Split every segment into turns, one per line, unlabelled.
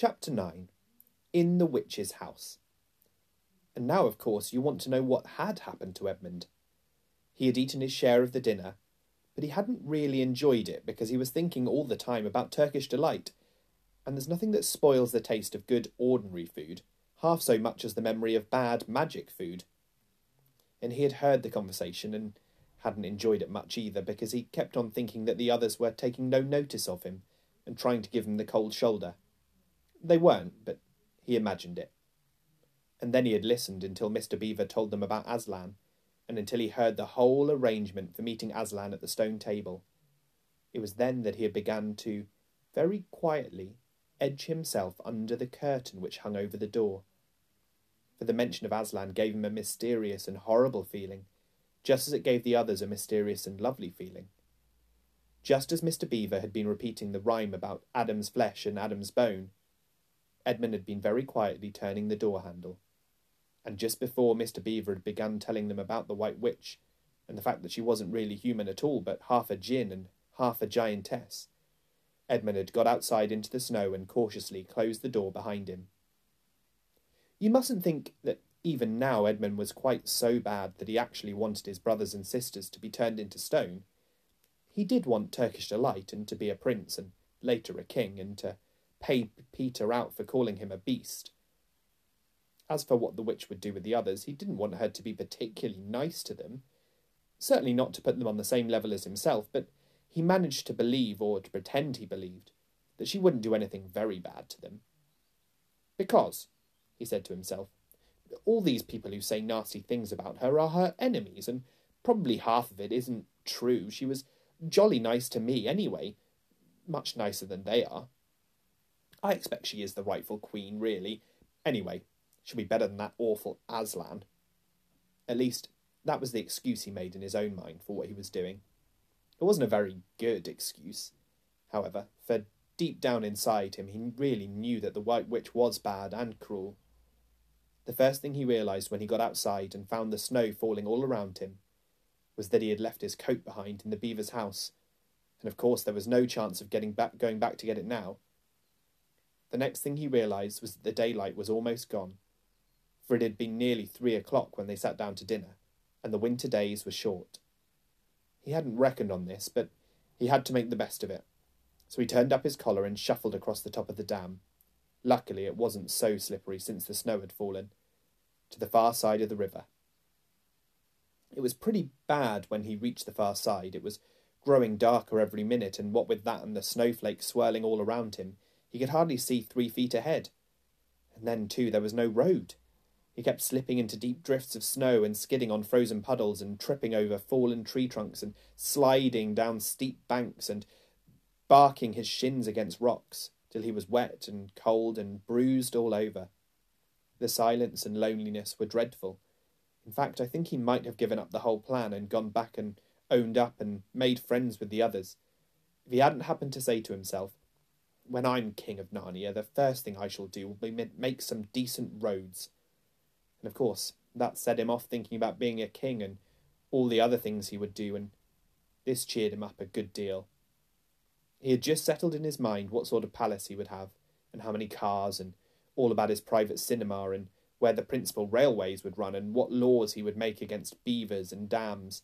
Chapter 9 In the Witch's House. And now, of course, you want to know what had happened to Edmund. He had eaten his share of the dinner, but he hadn't really enjoyed it because he was thinking all the time about Turkish delight. And there's nothing that spoils the taste of good ordinary food half so much as the memory of bad magic food. And he had heard the conversation and hadn't enjoyed it much either because he kept on thinking that the others were taking no notice of him and trying to give him the cold shoulder. They weren't, but he imagined it. And then he had listened until Mr. Beaver told them about Aslan, and until he heard the whole arrangement for meeting Aslan at the stone table. It was then that he had begun to, very quietly, edge himself under the curtain which hung over the door. For the mention of Aslan gave him a mysterious and horrible feeling, just as it gave the others a mysterious and lovely feeling. Just as Mr. Beaver had been repeating the rhyme about Adam's flesh and Adam's bone, Edmund had been very quietly turning the door handle. And just before Mr. Beaver had begun telling them about the White Witch, and the fact that she wasn't really human at all, but half a djinn and half a giantess, Edmund had got outside into the snow and cautiously closed the door behind him. You mustn't think that even now Edmund was quite so bad that he actually wanted his brothers and sisters to be turned into stone. He did want Turkish delight and to be a prince and later a king and to pay Peter out for calling him a beast. As for what the witch would do with the others, he didn't want her to be particularly nice to them. Certainly not to put them on the same level as himself, but he managed to believe, or to pretend he believed, that she wouldn't do anything very bad to them. Because, he said to himself, all these people who say nasty things about her are her enemies, and probably half of it isn't true. She was jolly nice to me anyway, much nicer than they are. I expect she is the rightful queen, really. Anyway, she'll be better than that awful Aslan. At least, that was the excuse he made in his own mind for what he was doing. It wasn't a very good excuse, however, for deep down inside him he really knew that the White Witch was bad and cruel. The first thing he realised when he got outside and found the snow falling all around him was that he had left his coat behind in the beaver's house, and of course there was no chance of getting back going back to get it now. The next thing he realised was that the daylight was almost gone, for it had been nearly three o'clock when they sat down to dinner, and the winter days were short. He hadn't reckoned on this, but he had to make the best of it, so he turned up his collar and shuffled across the top of the dam. Luckily, it wasn't so slippery since the snow had fallen, to the far side of the river. It was pretty bad when he reached the far side. It was growing darker every minute, and what with that and the snowflakes swirling all around him, he could hardly see three feet ahead. And then, too, there was no road. He kept slipping into deep drifts of snow and skidding on frozen puddles and tripping over fallen tree trunks and sliding down steep banks and barking his shins against rocks till he was wet and cold and bruised all over. The silence and loneliness were dreadful. In fact, I think he might have given up the whole plan and gone back and owned up and made friends with the others. If he hadn't happened to say to himself, when I'm king of Narnia, the first thing I shall do will be make some decent roads. And of course, that set him off thinking about being a king and all the other things he would do, and this cheered him up a good deal. He had just settled in his mind what sort of palace he would have, and how many cars, and all about his private cinema, and where the principal railways would run, and what laws he would make against beavers and dams,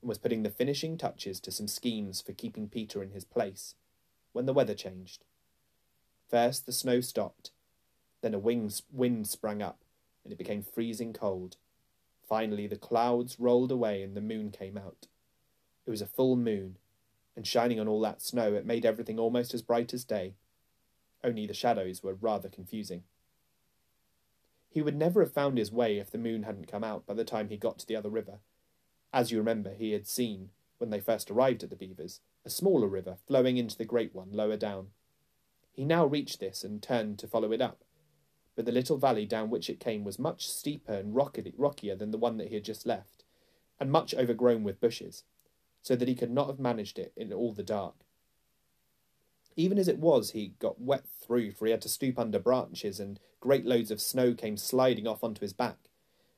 and was putting the finishing touches to some schemes for keeping Peter in his place, when the weather changed. First the snow stopped, then a wind sprang up, and it became freezing cold. Finally the clouds rolled away and the moon came out. It was a full moon, and shining on all that snow it made everything almost as bright as day, only the shadows were rather confusing. He would never have found his way if the moon hadn't come out by the time he got to the other river. As you remember, he had seen, when they first arrived at the Beavers, a smaller river flowing into the great one lower down. He now reached this and turned to follow it up, but the little valley down which it came was much steeper and rockier than the one that he had just left, and much overgrown with bushes, so that he could not have managed it in all the dark. Even as it was, he got wet through, for he had to stoop under branches, and great loads of snow came sliding off onto his back.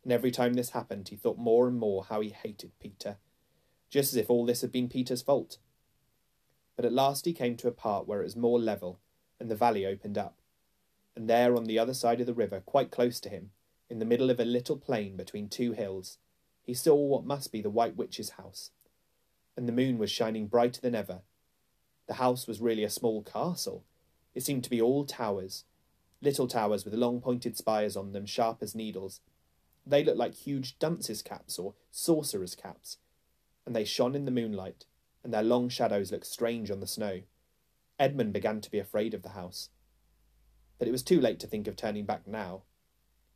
And every time this happened, he thought more and more how he hated Peter, just as if all this had been Peter's fault. But at last he came to a part where it was more level and the valley opened up. and there on the other side of the river, quite close to him, in the middle of a little plain between two hills, he saw what must be the White Witch's house. And the moon was shining brighter than ever. The house was really a small castle. It seemed to be all towers, little towers with long pointed spires on them, sharp as needles. They looked like huge dunces' caps or sorcerers' caps, and they shone in the moonlight, and their long shadows looked strange on the snow. Edmund began to be afraid of the house. But it was too late to think of turning back now.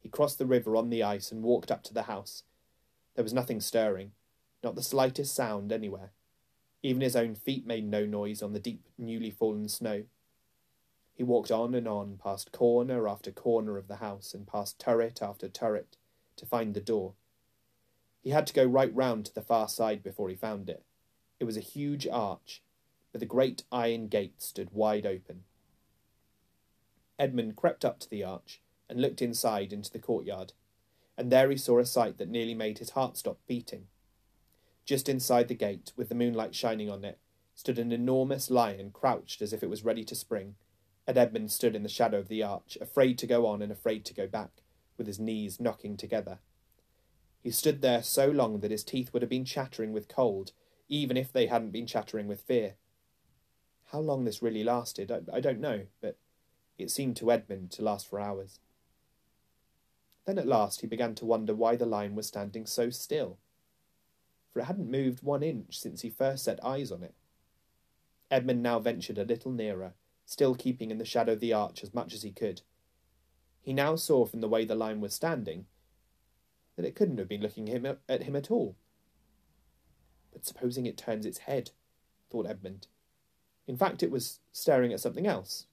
He crossed the river on the ice and walked up to the house. There was nothing stirring, not the slightest sound anywhere. Even his own feet made no noise on the deep, newly fallen snow. He walked on and on, past corner after corner of the house, and past turret after turret, to find the door. He had to go right round to the far side before he found it. It was a huge arch, but the great iron gate stood wide open. Edmund crept up to the arch and looked inside into the courtyard, and there he saw a sight that nearly made his heart stop beating. Just inside the gate, with the moonlight shining on it, stood an enormous lion crouched as if it was ready to spring, and Edmund stood in the shadow of the arch, afraid to go on and afraid to go back, with his knees knocking together. He stood there so long that his teeth would have been chattering with cold, even if they hadn't been chattering with fear. How long this really lasted, I, I don't know, but it seemed to Edmund to last for hours. Then at last he began to wonder why the lion was standing so still, for it hadn't moved one inch since he first set eyes on it. Edmund now ventured a little nearer, still keeping in the shadow of the arch as much as he could. He now saw from the way the lion was standing that it couldn't have been looking him at him at all. But supposing it turns its head, thought Edmund. In fact, it was staring at something else,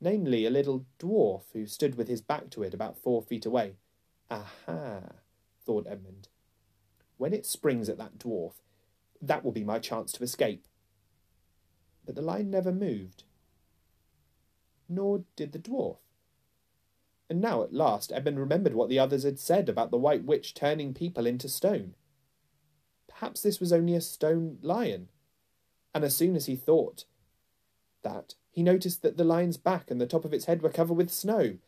namely a little dwarf who stood with his back to it about four feet away. Aha, thought Edmund. When it springs at that dwarf, that will be my chance to escape. But the lion never moved. Nor did the dwarf. And now at last Edmund remembered what the others had said about the White Witch turning people into stone. Perhaps this was only a stone lion. And as soon as he thought that, he noticed that the lion's back and the top of its head were covered with snow.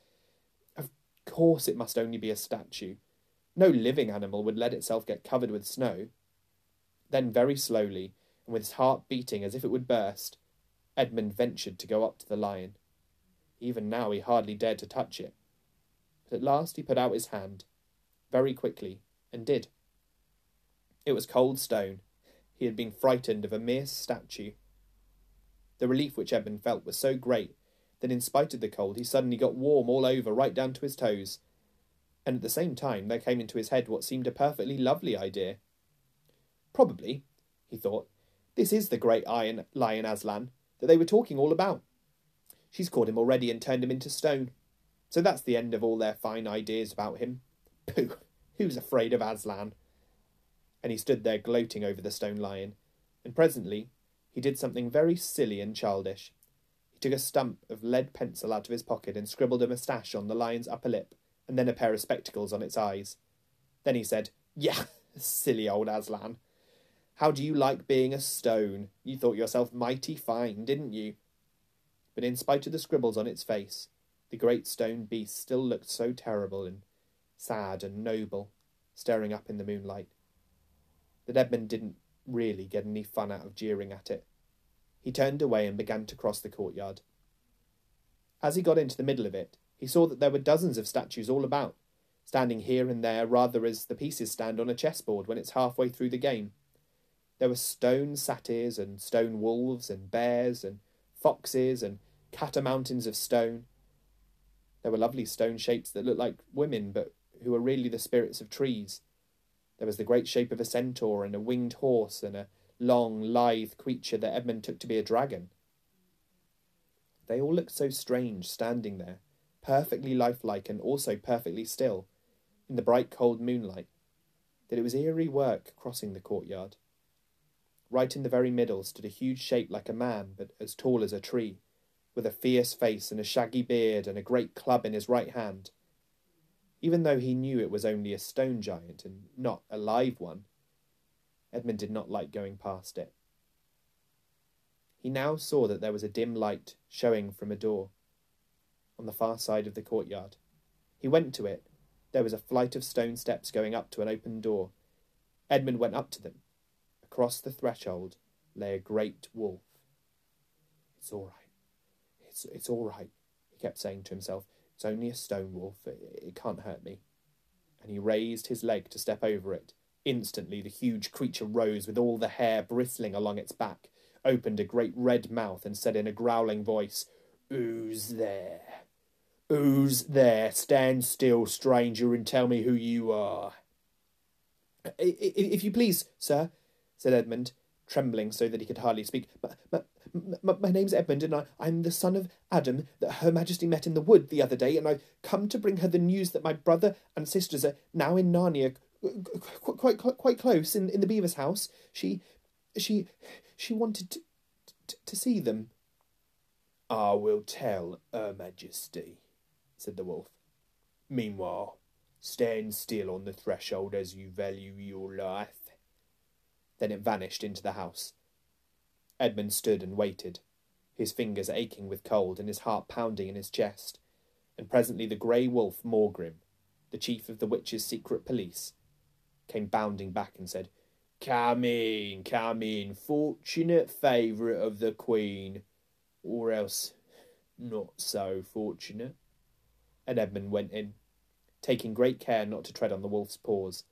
Of course it must only be a statue. No living animal would let itself get covered with snow. Then, very slowly, and with his heart beating as if it would burst, Edmund ventured to go up to the lion. Even now he hardly dared to touch it. But at last he put out his hand, very quickly, and did. It was cold stone. He had been frightened of a mere statue. The relief which Edmund felt was so great that, in spite of the cold, he suddenly got warm all over, right down to his toes. And at the same time, there came into his head what seemed a perfectly lovely idea. Probably, he thought, this is the great iron lion Aslan that they were talking all about. She's caught him already and turned him into stone. So that's the end of all their fine ideas about him. Pooh! Who's afraid of Aslan? And he stood there gloating over the stone lion, and presently he did something very silly and childish. He took a stump of lead pencil out of his pocket and scribbled a moustache on the lion's upper lip, and then a pair of spectacles on its eyes. Then he said, Yeah, silly old Aslan. How do you like being a stone? You thought yourself mighty fine, didn't you? But in spite of the scribbles on its face, the great stone beast still looked so terrible and sad and noble, staring up in the moonlight, that Edmund didn't really get any fun out of jeering at it. He turned away and began to cross the courtyard. As he got into the middle of it, he saw that there were dozens of statues all about, standing here and there rather as the pieces stand on a chessboard when it's halfway through the game. There were stone satyrs and stone wolves and bears and foxes and catamountains of stone. There were lovely stone shapes that looked like women, but who were really the spirits of trees. There was the great shape of a centaur and a winged horse and a long, lithe creature that Edmund took to be a dragon. They all looked so strange standing there, perfectly lifelike and also perfectly still, in the bright cold moonlight, that it was eerie work crossing the courtyard. Right in the very middle stood a huge shape like a man, but as tall as a tree, with a fierce face and a shaggy beard and a great club in his right hand. Even though he knew it was only a stone giant and not a live one, Edmund did not like going past it. He now saw that there was a dim light showing from a door. on the far side of the courtyard. He went to it. There was a flight of stone steps going up to an open door. Edmund went up to them. Across the threshold lay a great wolf. It's all right. It's, it's all right, he kept saying to himself. It's only a stone wolf. It, it can't hurt me. And he raised his leg to step over it. Instantly, the huge creature rose with all the hair bristling along its back, opened a great red mouth, and said in a growling voice, Who's there? Who's there? Stand still, stranger, and tell me who you are. If you please, sir, said Edmund, trembling so that he could hardly speak. My, name's Edmund, and I, I'm the son of Adam that Her Majesty met in the wood the other day, and I've come to bring her the news that my brother and sisters are now in Narnia, quite quite, quite close in, in the beaver's house. She, she, she wanted to, to, to see them. I will tell Her Majesty, said the wolf. Meanwhile, stand still on the threshold as you value your life. Then it vanished into the house. Edmund stood and waited, his fingers aching with cold and his heart pounding in his chest. And presently the grey wolf Maugrim, the chief of the witches' secret police, came bounding back and said, Come in, come in, fortunate favourite of the Queen, or else not so fortunate. And Edmund went in, taking great care not to tread on the wolf's paws.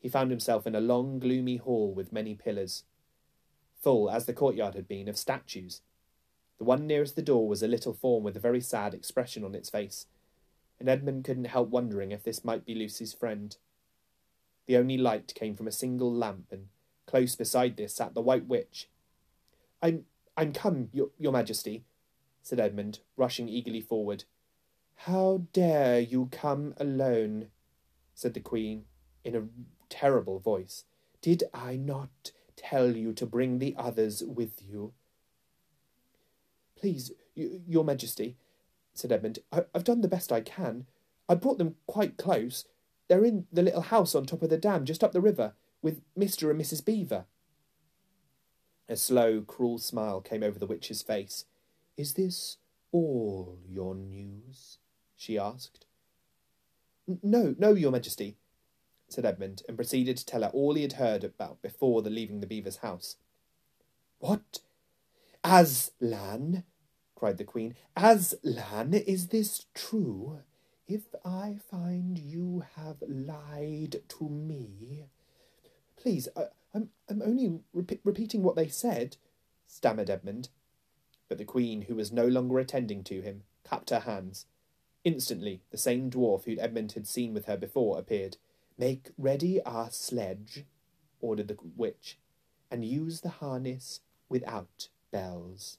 He found himself in a long, gloomy hall with many pillars, full, as the courtyard had been, of statues. The one nearest the door was a little faun with a very sad expression on its face, and Edmund couldn't help wondering if this might be Lucy's friend. The only light came from a single lamp, and close beside this sat the White Witch. I'm I'm come, your, your Majesty, said Edmund, rushing eagerly forward. How dare you come alone? said the Queen, in a terrible voice. Did I not tell you to bring the others with you? Please, your Majesty, said Edmund, I, I've done the best I can. I brought them quite close. They're in the little house on top of the dam just up the river with Mr. and Mrs. Beaver. A slow, cruel smile came over the witch's face. Is this all your news? she asked. No, no, your majesty, said Edmund, and proceeded to tell her all he had heard about before the leaving the beaver's house. What? Aslan? cried the queen. Aslan, is this true? If I find you have lied to me. Please, I, am I'm, I'm only re- repeating what they said, stammered Edmund. But the queen, who was no longer attending to him, clapped her hands. Instantly, the same dwarf who Edmund had seen with her before appeared. Make ready our sledge, ordered the witch, and use the harness without bells.